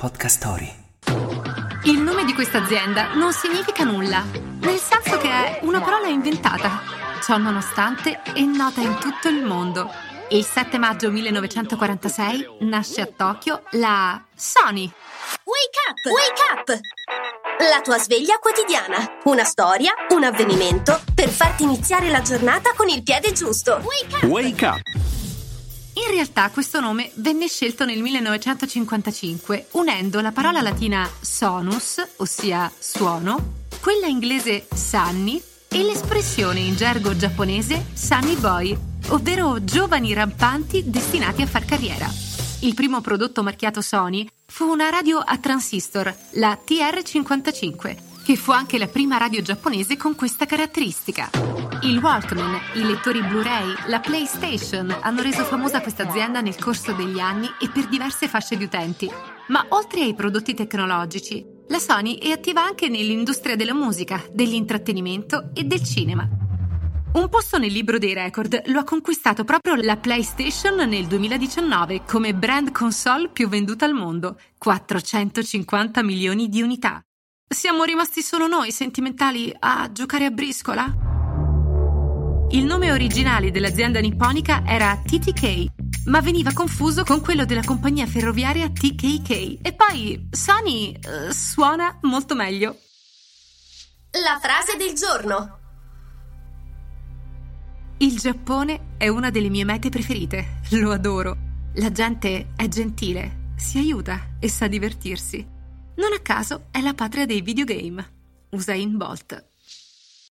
Podcast Story. Il nome di questa azienda non significa nulla, nel senso che è una parola inventata. Ciò nonostante è nota in tutto il mondo. Il 7 maggio 1946 nasce a Tokyo la Sony. Wake up! Wake up! La tua sveglia quotidiana. Una storia, un avvenimento per farti iniziare la giornata con il piede giusto. Wake up! Wake up! In realtà questo nome venne scelto nel 1955 unendo la parola latina sonus, ossia suono, quella inglese sunny e l'espressione in gergo giapponese sunny boy, ovvero giovani rampanti destinati a far carriera. Il primo prodotto marchiato Sony fu una radio a transistor, la TR55, che fu anche la prima radio giapponese con questa caratteristica. Il Walkman, i lettori Blu-ray, la PlayStation hanno reso famosa questa azienda nel corso degli anni e per diverse fasce di utenti. Ma oltre ai prodotti tecnologici, la Sony è attiva anche nell'industria della musica, dell'intrattenimento e del cinema. Un posto nel libro dei record lo ha conquistato proprio la PlayStation nel 2019 come brand console più venduta al mondo, 450 milioni di unità. Siamo rimasti solo noi sentimentali a giocare a briscola? Il nome originale dell'azienda nipponica era TTK, ma veniva confuso con quello della compagnia ferroviaria TKK. E poi Sony eh, suona molto meglio. La frase del giorno. Il Giappone è una delle mie mete preferite. Lo adoro. La gente è gentile, si aiuta e sa divertirsi. Non a caso è la patria dei videogame. Usain Bolt.